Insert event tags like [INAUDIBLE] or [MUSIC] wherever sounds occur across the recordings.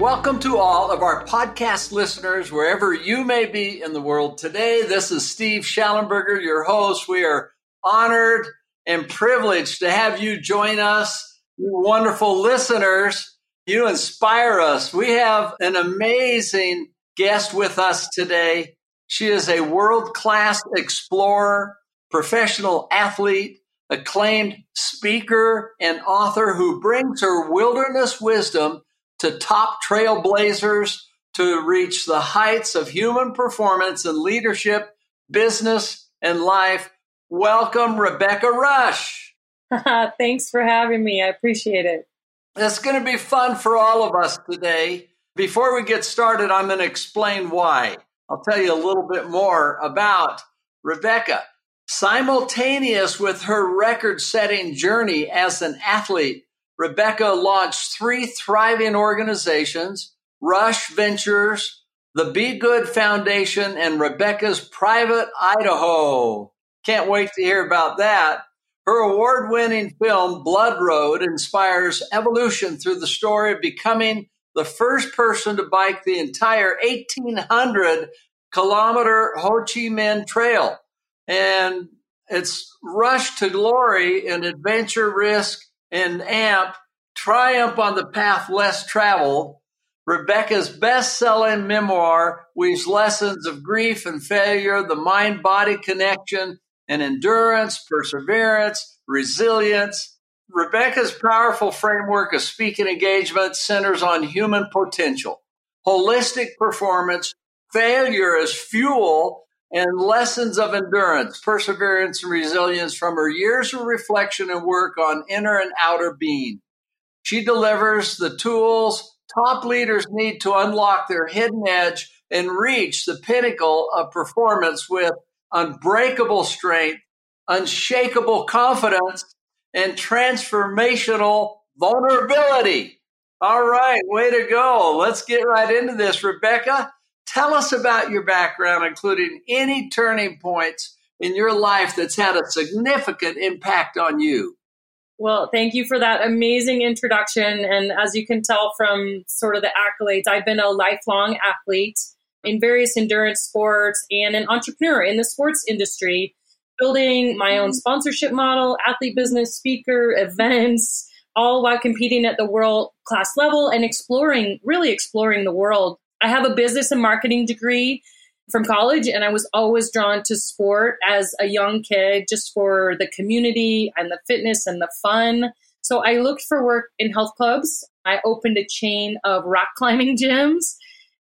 Welcome to all of our podcast listeners, wherever you may be in the world. Today, this is Steve Shallenberger, your host. We are honored and privileged to have you join us, you wonderful listeners. You inspire us. We have an amazing guest with us today. She is a world class explorer, professional athlete, acclaimed speaker, and author who brings her wilderness wisdom to top trailblazers to reach the heights of human performance and leadership, business, and life. Welcome, Rebecca Rusch. [LAUGHS] Thanks for having me. I appreciate it. It's going to be fun for all of us today. Before we get started, I'm going to explain why. I'll tell you a little bit more about Rebecca. Simultaneous with her record setting journey as an athlete, Rebecca launched three thriving organizations Rusch Ventures, the Be Good Foundation, and Rebecca's Private Idaho. Can't wait to hear about that. Her award winning film, Blood Road, inspires evolution through the story of becoming the first person to bike the entire 1,800 kilometer Ho Chi Minh Trail. And it's Rusch to glory and adventure, risk, and AMP, Triumph on the Path Less Traveled, Rebecca's best selling memoir weaves lessons of grief and failure, the mind body connection, and endurance, perseverance, resilience. Rebecca's powerful framework of speaking engagement centers on human potential, holistic performance, failure as fuel, and lessons of endurance, perseverance, and resilience from her years of reflection and work on inner and outer being. She delivers the tools top leaders need to unlock their hidden edge and reach the pinnacle of performance with unbreakable strength, unshakable confidence, and transformational vulnerability. All right, way to go. Let's get right into this. Rebecca, tell us about your background, including any turning points in your life that's had a significant impact on you. Well, thank you for that amazing introduction. And as you can tell from sort of the accolades, I've been a lifelong athlete in various endurance sports and an entrepreneur in the sports industry, building my own sponsorship model, athlete business, speaker, events, all while competing at the world class level and exploring, really exploring the world. I have a business and marketing degree from college and I was always drawn to sport as a young kid just for the community and the fitness and the fun. So I looked for work in health clubs. I opened a chain of rock [LAUGHS] climbing gyms.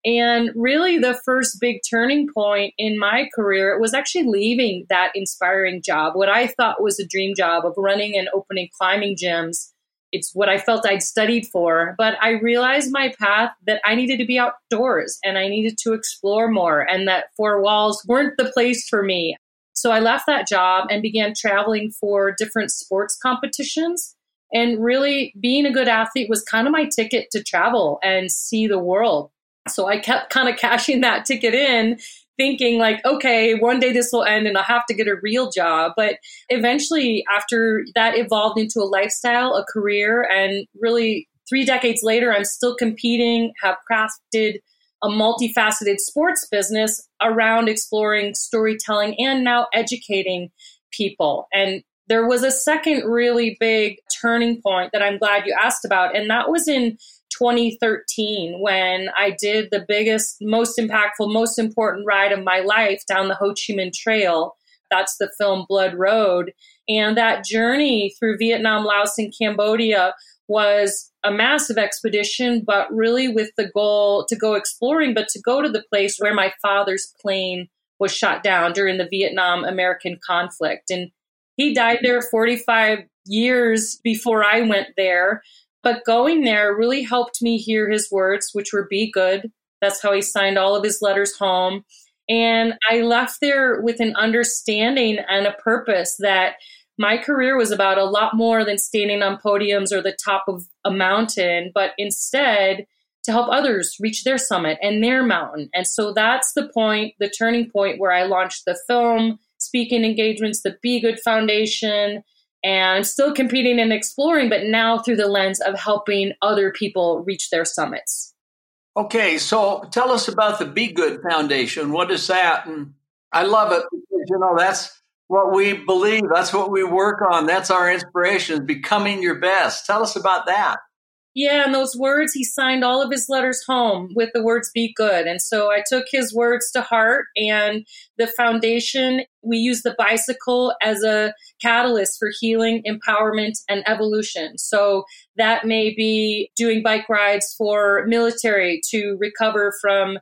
And really, the first big turning point in my career was actually leaving that inspiring job, what I thought was a dream job of running and opening climbing gyms it's what I felt I'd studied for. But I realized my path that I needed to be outdoors and I needed to explore more and that four walls weren't the place for me. So I left that job and began traveling for different sports competitions. And really, being a good athlete was kind of my ticket to travel and see the world. So I kept kind of [LAUGHS] cashing that ticket in thinking like, okay, one day this will end and I'll have to get a real job. But eventually, after that evolved into a lifestyle, a career, and really three decades later, I'm still competing, have crafted a multifaceted sports business around exploring storytelling and now educating people. And there was a second really big turning point that I'm glad you asked about, and that was in 2013 when I did the biggest, most impactful, most important ride of my life down the Ho Chi Minh Trail. That's the film Blood Road. And that journey through Vietnam, Laos, and Cambodia was a massive expedition, but really with the goal to go exploring, but to go to the place where my father's plane was shot down during the Vietnam American conflict. And he died there 45 years before I went there. But going there really helped me hear his words, which were be good. That's how he signed all of his letters home. And I left there with an understanding and a purpose that my career was about a lot more than standing on podiums or the top of a mountain, but instead to help others reach their summit and their mountain. And so that's the point, the turning point where I launched the film, speaking engagements, the Be Good Foundation, and still competing and exploring, but now through the lens of helping other people reach their summits. Okay, so tell us about the Be Good Foundation. What is that? And I love it because, you know, that's what we believe. That's what we work on. That's our inspiration, becoming your best. Tell us about that. Yeah, and those words, he signed all of his letters home with the words be good. And so I took his words to heart. And the foundation, we use the bicycle as a catalyst for healing, empowerment, and evolution. So that may be doing bike rides for military to recover from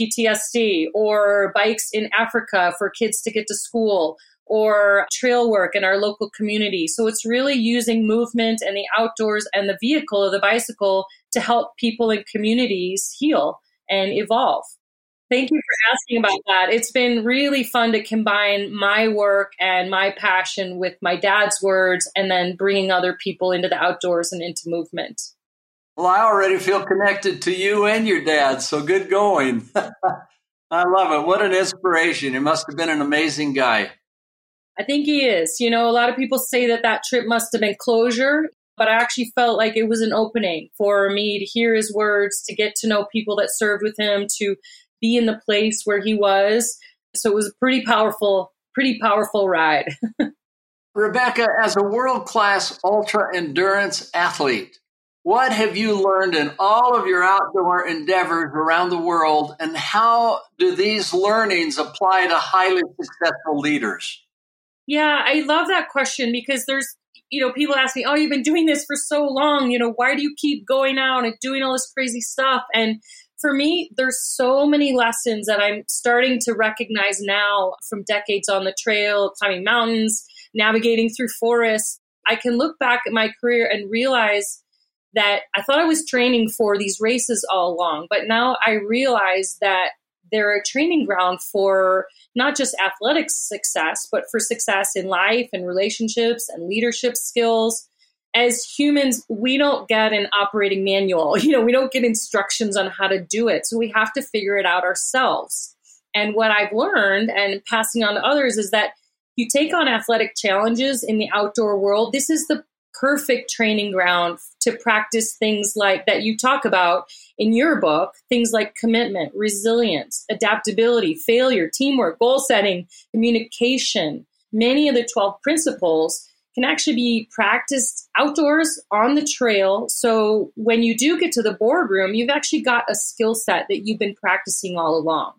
PTSD or bikes in Africa for kids to get to school or trail work in our local community. So it's really using movement and the outdoors and the vehicle of the bicycle to help people and communities heal and evolve. Thank you for asking about that. It's been really fun to combine my work and my passion with my dad's words and then bringing other people into the outdoors and into movement. Well, I already feel connected to you and your dad, so good going. [LAUGHS] I love it. What an inspiration. He must have been an amazing guy. I think he is. You know, a lot of people say that that trip must have been closure, but I actually felt like it was an opening for me to hear his words, to get to know people that served with him, to be in the place where he was. So it was a pretty powerful, pretty powerful ride. [LAUGHS] Rebecca, as a world class ultra endurance athlete, what have you learned in all of your outdoor endeavors around the world, and how do these learnings apply to highly successful leaders? Yeah, I love that question because there's, you know, people ask me, oh, you've been doing this for so long. You know, why do you keep going out and doing all this crazy stuff? And for me, there's so many lessons that I'm starting to recognize now from decades on the trail, climbing mountains, navigating through forests. I can look back at my career and realize that I thought I was training for these races all along, but now I realize that they're a training ground for not just athletic success, but for success in life and relationships and leadership skills. As humans, we don't get an operating manual. [LAUGHS] You know, we don't get instructions on how to do it. So we have to figure it out ourselves. And what I've learned and passing on to others is that you take on athletic challenges in the outdoor world. This is the perfect training ground to practice things like that you talk about in your book things like commitment, resilience, adaptability, failure, teamwork, goal setting, communication. Many of the 12 principles can actually be practiced outdoors on the trail. So when you do get to the boardroom, you've actually got a skill set that you've been practicing all along.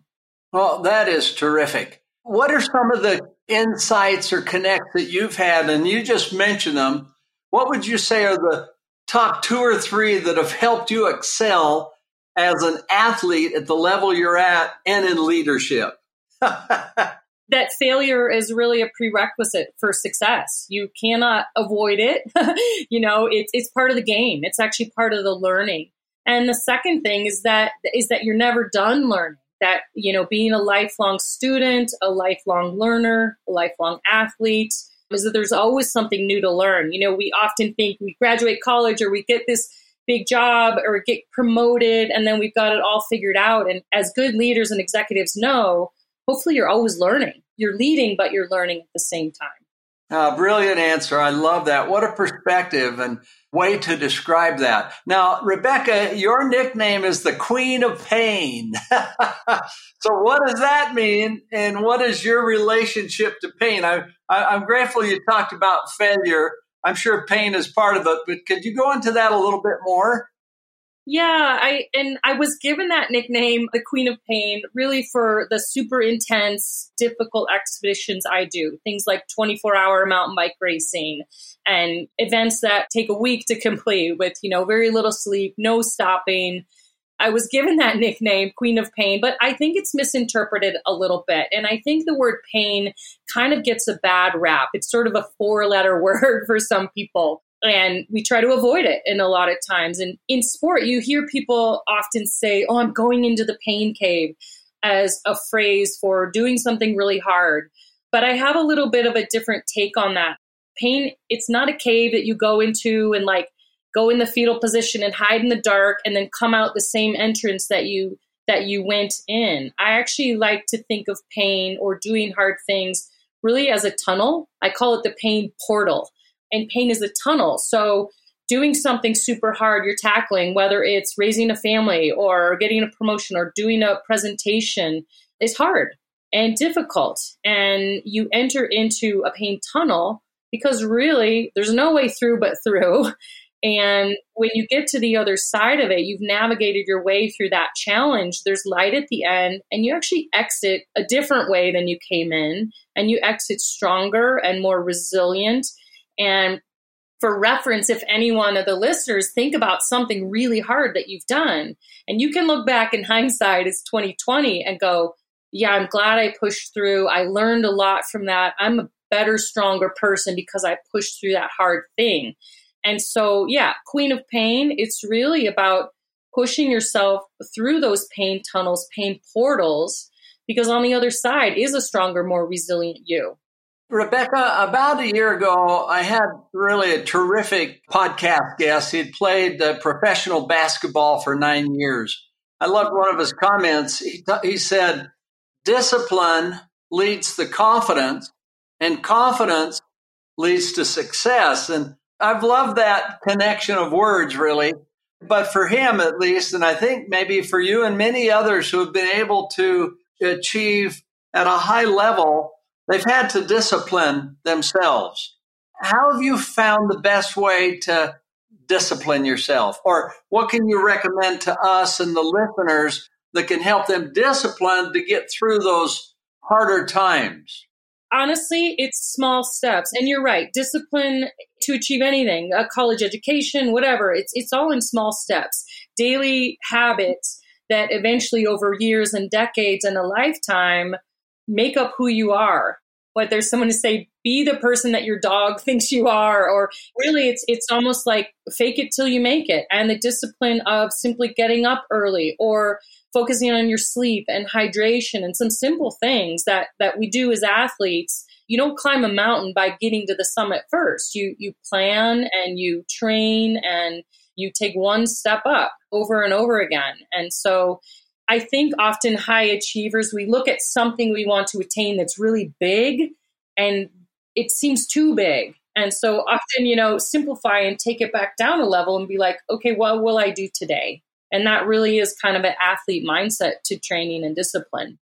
Well, that is terrific. What are some of the insights or connects that you've had? And you just mentioned them what would you say are the top two or three that have helped you excel as an athlete at the level you're at and in leadership? [LAUGHS] that failure is really a prerequisite for success. You cannot avoid it. [LAUGHS] you know, it's it's part of the game. It's actually part of the learning. And the second thing is that is that you're never done learning. That, you know, being a lifelong student, a lifelong learner, a lifelong athlete, is that there's always something new to learn. You know, we often think we graduate college or we get this big job or get promoted and then we've got it all figured out. And as good leaders and executives know, hopefully you're always learning. You're leading, but you're learning at the same time. Uh, brilliant answer. I love that. What a perspective and way to describe that. Now, Rebecca, your nickname is the Queen of Pain. [LAUGHS] so, what does that mean? And what is your relationship to pain? I, I, am grateful you talked about failure. I'm sure pain is part of it, but could you go into that a little bit more? Yeah, I and I was given that nickname, the Queen of Pain, really for the super intense, difficult expeditions I do. Things like 24-hour mountain bike racing and events that take a week to complete with, you know, very little sleep, no stopping. I was given that [LAUGHS] nickname, Queen of Pain, but I think it's misinterpreted a little bit. And I think the word pain kind of gets a bad rap. It's sort of a four letter [LAUGHS] word for some people and we try to avoid it in a lot of times. And in sport you hear people often say oh i'm going into the pain cave as a phrase for doing something really hard. But i have a little bit of a different take on that. Pain it's not a cave that you go into and like go in the fetal position and hide in the dark and then come out the same entrance that you that you went in. I actually like to think of pain or doing hard things really as a tunnel. I call it the pain portal and pain is a tunnel. So doing something super hard you're tackling, whether it's raising a family or getting a promotion or doing a presentation, is hard and difficult. And you enter into a pain tunnel because really there's no way through but through. [LAUGHS] And when you get to the other side of it, you've navigated your way through that challenge. There's light at the end, and you actually exit a different way than you came in, and you exit stronger and more resilient and for reference, if any one of the listeners think about something really hard that you've done, and you can look back in hindsight as 2020 and go, yeah, I'm glad I pushed through. I learned a lot from that. I'm a better, stronger person because I pushed through that hard thing. And so, yeah, Queen of Pain, it's really about pushing yourself through those pain tunnels, pain portals, because on the other side is a stronger, more resilient you. Rebecca, about a year ago, I had really a terrific podcast guest. He'd played uh, professional basketball for nine years. I loved one of his comments. He, t- he said, Discipline leads to confidence, and confidence leads to success. And I've loved that connection of words, really. But for him, at least, and I think maybe for you and many others who have been able to achieve at a high level They've had to discipline themselves. How have you found the best way to discipline yourself? Or what can you recommend to us and the listeners that can help them discipline to get through those harder times? Honestly, it's small steps. And you're right, discipline to achieve anything, a college education, whatever, it's, it's all in small steps. Daily habits that eventually over years and decades and a lifetime make up who you are. What there's someone to say, be the person that your dog [LAUGHS] thinks you are, or really it's it's almost like fake it till you make it. And the discipline of simply getting up early or focusing on your sleep and hydration and some simple things that that we do as athletes. You don't climb a mountain by getting to the summit first. You you plan and you train and you take one step up over and over again. And so I think often high achievers, we look at something we want to attain that's really big and it seems too big. And so often, you know, simplify and take it back down a level and be like, okay, what will I do today? And that really is kind of an athlete mindset to training and discipline.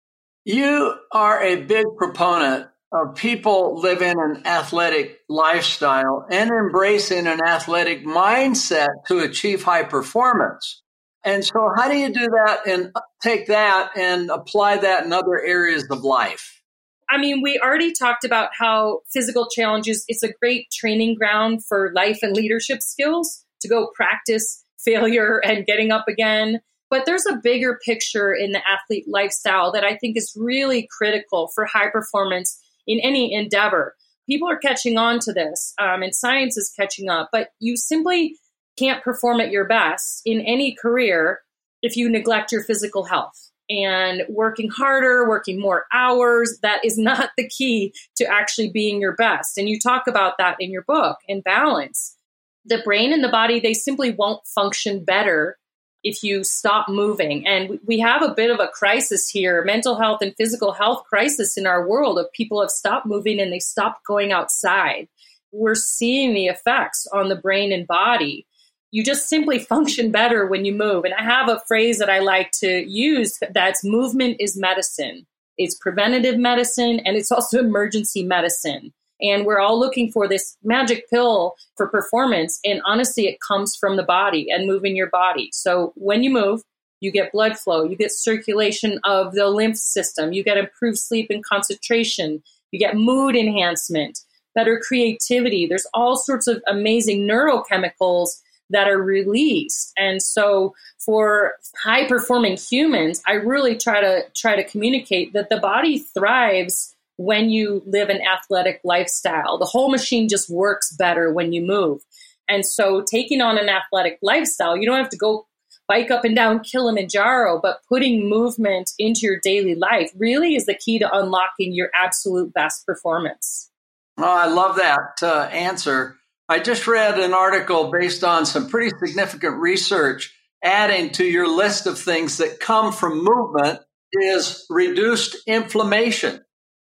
You are a big proponent of people living an athletic lifestyle and embracing an athletic mindset to achieve high performance. And so, how do you do that and take that and apply that in other areas of life? I mean, we already talked about how physical challenges, it's a great training ground for life and leadership skills to go practice failure and getting up again. But there's a bigger picture in the athlete lifestyle that I think is really critical for high performance in any endeavor. People are catching on to this, um, and science is catching up, but you simply can't perform at your best in any career if you neglect your physical health. And working harder, working more hours, that is not the key to actually being your best. And you talk about that in your book in balance. The brain and the body, they simply won't function better if you stop moving. And we have a bit of a crisis here, mental health and physical health crisis in our world of people have stopped moving and they stopped going outside. We're seeing the effects on the brain and body. You just simply function better when you move. And I have a phrase that I like to use that's movement is medicine. It's preventative medicine and it's also [LAUGHS] emergency medicine. And we're all looking for this magic pill for performance. And honestly, it comes from the body and moving your body. So when you move, you get blood flow, you get circulation of the lymph system, you get improved sleep and concentration, you get mood enhancement, better creativity. There's all sorts of amazing neurochemicals that are released. And so for high performing humans, I really try to try to communicate that the body thrives when you live an athletic lifestyle. The whole machine just works better when you move. And so taking on an athletic lifestyle, you don't have to go bike up and down Kilimanjaro, but putting movement into your daily life really is the key to unlocking your absolute best performance. Oh, I love that uh, answer. I just read an article based on some pretty significant research adding to your list of things that come from movement is reduced inflammation.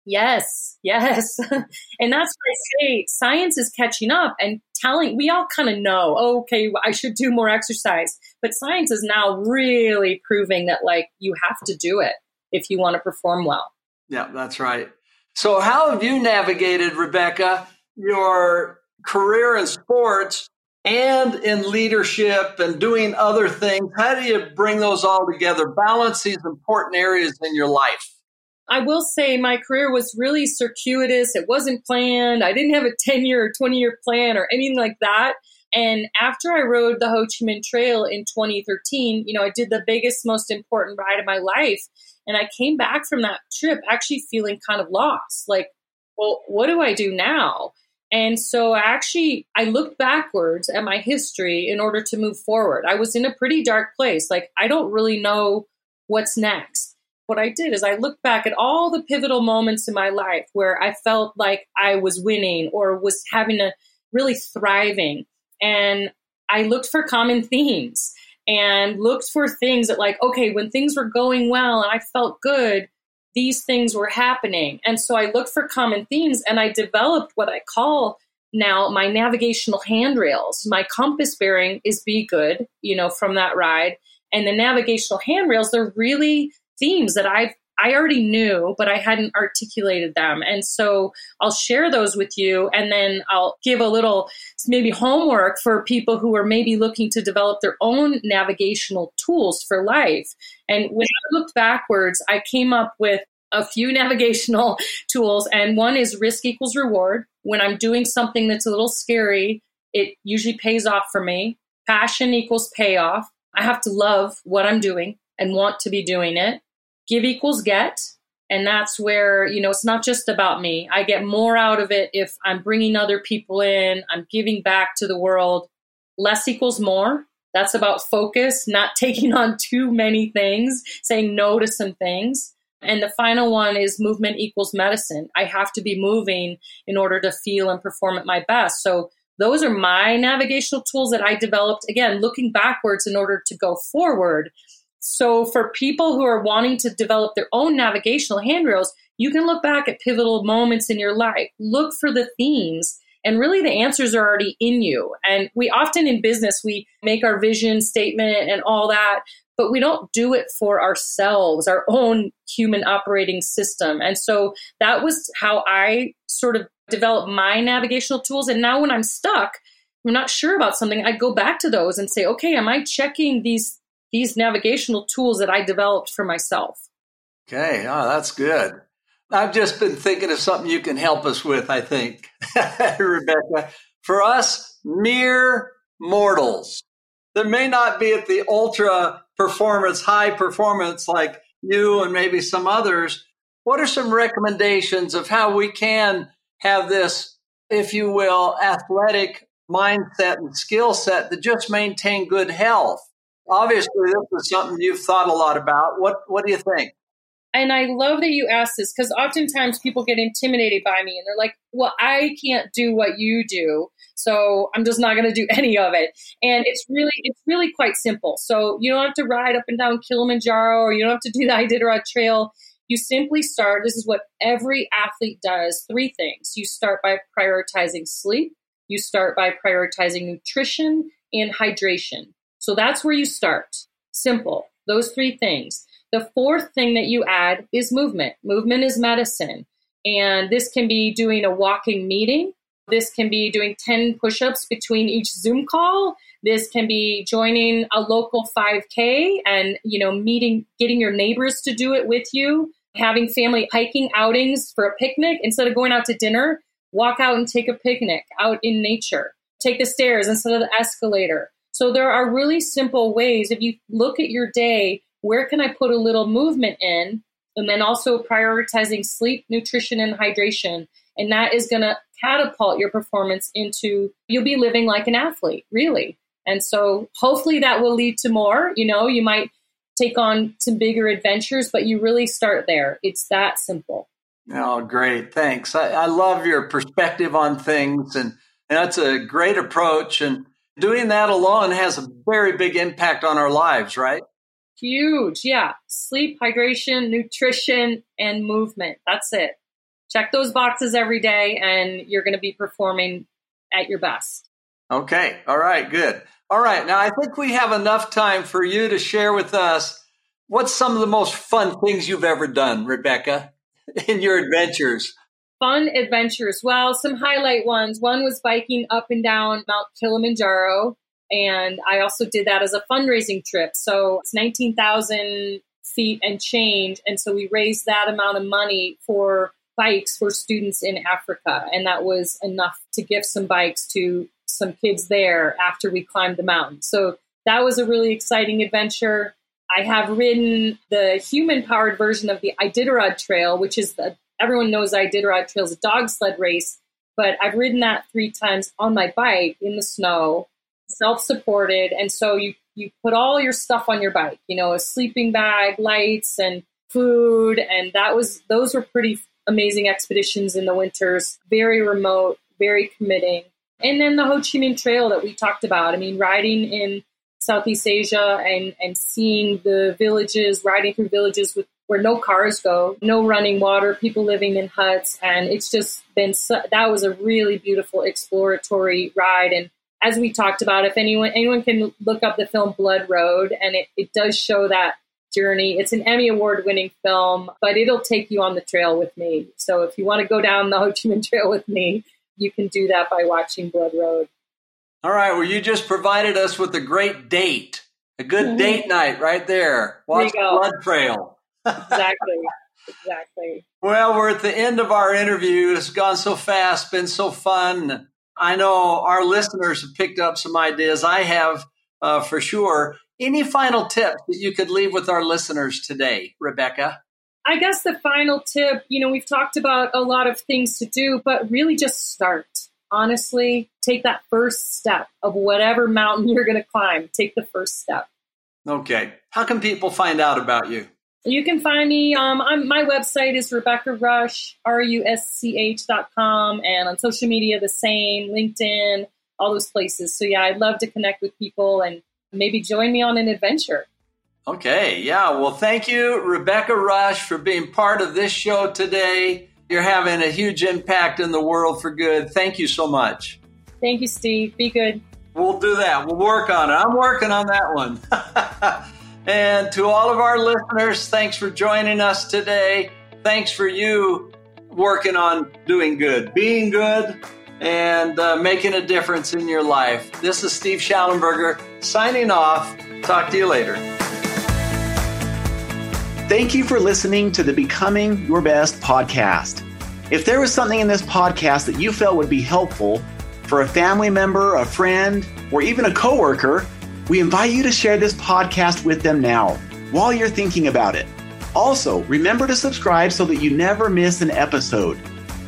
Yes, yes. [LAUGHS] and that's why I say science is catching up and telling, we all kind of know, oh, okay, I should do more exercise. But science is now really proving that, like, you have to do it if you want to perform well. Yeah, that's right. So, how have you navigated, Rebecca, your career in sports and in leadership and doing other things? How do you bring those all together, balance these important areas in your life? I will say my career was really circuitous. It wasn't planned. I didn't have a [LAUGHS] 10 year or 20 year plan or anything like that. And after I rode the Ho Chi Minh Trail in 2013, you know, I did the biggest, most important ride of my life. And I came back from that trip actually feeling kind of lost. Like, well, what do I do now? And so actually I looked backwards at my history in order to move forward. I was in a pretty dark place. Like I don't really know what's next. What I did is I looked back at all the pivotal moments in my life where I felt like I was winning or was having a really thriving. And I looked for common themes and looked for things that like, okay, when things were going well and I felt good, these things were happening. And so I looked for common themes and I developed what I call now my navigational handrails. My compass bearing is be good, you know, from that ride. And the navigational handrails, they're really themes that I've I already knew, but I hadn't articulated them. And so I'll share those with you and then I'll give a little maybe homework for people who are maybe looking to develop their own navigational tools for life. And when I looked backwards, I came up with a few [LAUGHS] navigational tools and one is risk equals reward. When I'm doing something that's a little scary, it usually pays off for me. Passion equals payoff. I have to love what I'm doing and want to be doing it give equals get. And that's where, you know, it's not just about me. I get more out of it if I'm bringing other people in, I'm giving back to the world. Less equals more. That's about focus, not [LAUGHS] taking on too many things, saying no to some things. And the final one is movement equals medicine. I have to be moving in order to feel and perform at my best. So those are my navigational tools that I developed, again, looking backwards in order to go forward. So for people who are wanting to develop their own navigational handrails, you can look back at pivotal moments in your life, look for the themes, and really the answers are already in you. And we often in business, we make our vision statement and all that, but we don't do it for ourselves, our own human operating system. And so that was how I sort of developed my navigational tools. And now when I'm stuck, I'm not sure about something, I go back to those and say, okay, am I checking these these navigational tools that I developed for myself. Okay, oh, that's good. I've just been thinking of something you can help us with, I think, [LAUGHS] Rebecca. For us, mere mortals, that may not be at the ultra performance, high performance like you and maybe some others. What are some recommendations of how we can have this, if you will, athletic mindset and skill set to just maintain good health? Obviously, this is something you've thought a lot about. What What do you think? And I love that you asked this because oftentimes people get intimidated by me and they're like, well, I can't do what you do. So I'm just not going to do any of it. And it's really, it's really quite simple. So you don't have to ride up and down Kilimanjaro or you don't have to do the Iditarod Trail. You simply start, this is what every athlete does three things. You start by prioritizing sleep, you start by prioritizing nutrition and hydration. So that's where you start. Simple. Those three things. The fourth thing that you add is movement. Movement is medicine. And this can be doing a walking meeting. This can be doing 10 push ups between each Zoom call. This can be joining a local 5K and, you know, meeting, getting your neighbors to do it with you, having family hiking outings for a picnic. Instead of going out to dinner, walk out and take a picnic out in nature. Take the stairs instead of the escalator. So there are really simple ways. If you look at your day, where can I put a little movement in? And then also prioritizing sleep, nutrition, and hydration. And that is going to catapult your performance into you'll be living like an athlete, really. And so hopefully that will lead to more. You know, you might take on some bigger adventures, but you really start there. It's that simple. Oh, great. Thanks. I, I love your perspective on things, and, and that's a great approach. And doing that alone has a very big impact on our lives, right? Huge. Yeah. Sleep, hydration, nutrition, and movement. That's it. Check those boxes every day, and you're going to be performing at your best. Okay. All right. Good. All right. Now, I think we have enough time for you to share with us what's some of the most fun things you've ever done, Rebecca, [LAUGHS] in your adventures. Fun adventures. Well, some highlight ones. One was biking up and down Mount Kilimanjaro. And I also did that as a fundraising trip. So it's 19,000 feet and change. And so we raised that amount of money for bikes for students in Africa. And that was enough to give some bikes to some kids there after we climbed the mountain. So that was a really exciting adventure. I have ridden the human powered version of the Iditarod Trail, which is the everyone knows Iditarod Trail's dog sled race, but I've ridden that three times on my bike in the snow, self supported. And so you, you put all your stuff on your bike, you know, a sleeping bag, lights, and food. And that was, those were pretty amazing expeditions in the winters, very remote, very committing. And then the Ho Chi Minh Trail that we talked about. I mean, riding in Southeast Asia and, and seeing the villages, riding through villages with where no cars go, no running water, people living in huts. And it's just been, so, that was a really beautiful exploratory ride. And as we talked about, if anyone, anyone can look up the film Blood Road and it, it does show that journey. It's an Emmy Award winning film, but it'll take you on the trail with me. So if you want to go down the [LAUGHS] Ho Chi Minh Trail with me, you can do that by watching Blood Road. All right. Well, you just provided us with a great date, a good mm-hmm. date night right there. Watch there Blood Trail. Exactly. Exactly. Well, we're at the end of our interview. It's gone so fast, been so fun. I know our listeners have picked up some ideas. I have uh, for sure. Any final tips that you could leave with our listeners today, Rebecca? I guess the final tip, you know, we've talked about a lot of things to do, but really just start. Honestly, take that first step of whatever mountain [LAUGHS] you're going to climb. Take the first step. Okay. How can people find out about you? You can find me. Um, I'm, my website is Rebecca Rusch, R U S C H dot com, and on social media the same, LinkedIn, all those places. So yeah, I'd love to connect with people and maybe join me on an adventure. Okay, yeah. Well, thank you, Rebecca Rusch, for being part of this show today. You're having a huge impact in the world for good. Thank you so much. Thank you, Steve. Be good. We'll do that. We'll work on it. I'm working on that one. [LAUGHS] and to all of our listeners, thanks for joining us today. Thanks for you working on doing good, being good, and uh, making a difference in your life. This is Steve Shallenberger signing off. Talk to you later. Thank you for listening to the Becoming Your Best podcast. If there was something in this podcast that you felt would be helpful for a family member, a friend, or even a coworker, we invite you to share this podcast with them now while you're thinking about it. Also, remember to subscribe so that you never miss an episode.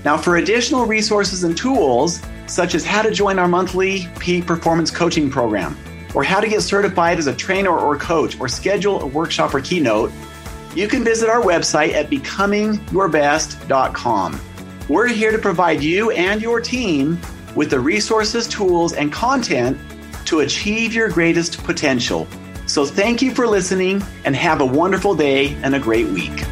Now, for additional resources and tools, such as how to join our monthly peak performance coaching program, or how to get certified as a trainer or coach, or schedule a workshop or keynote, you can visit our website at becomingyourbest.com. We're here to provide you and your team with the resources, tools, and content to achieve your greatest potential. So thank you for listening and have a wonderful day and a great week.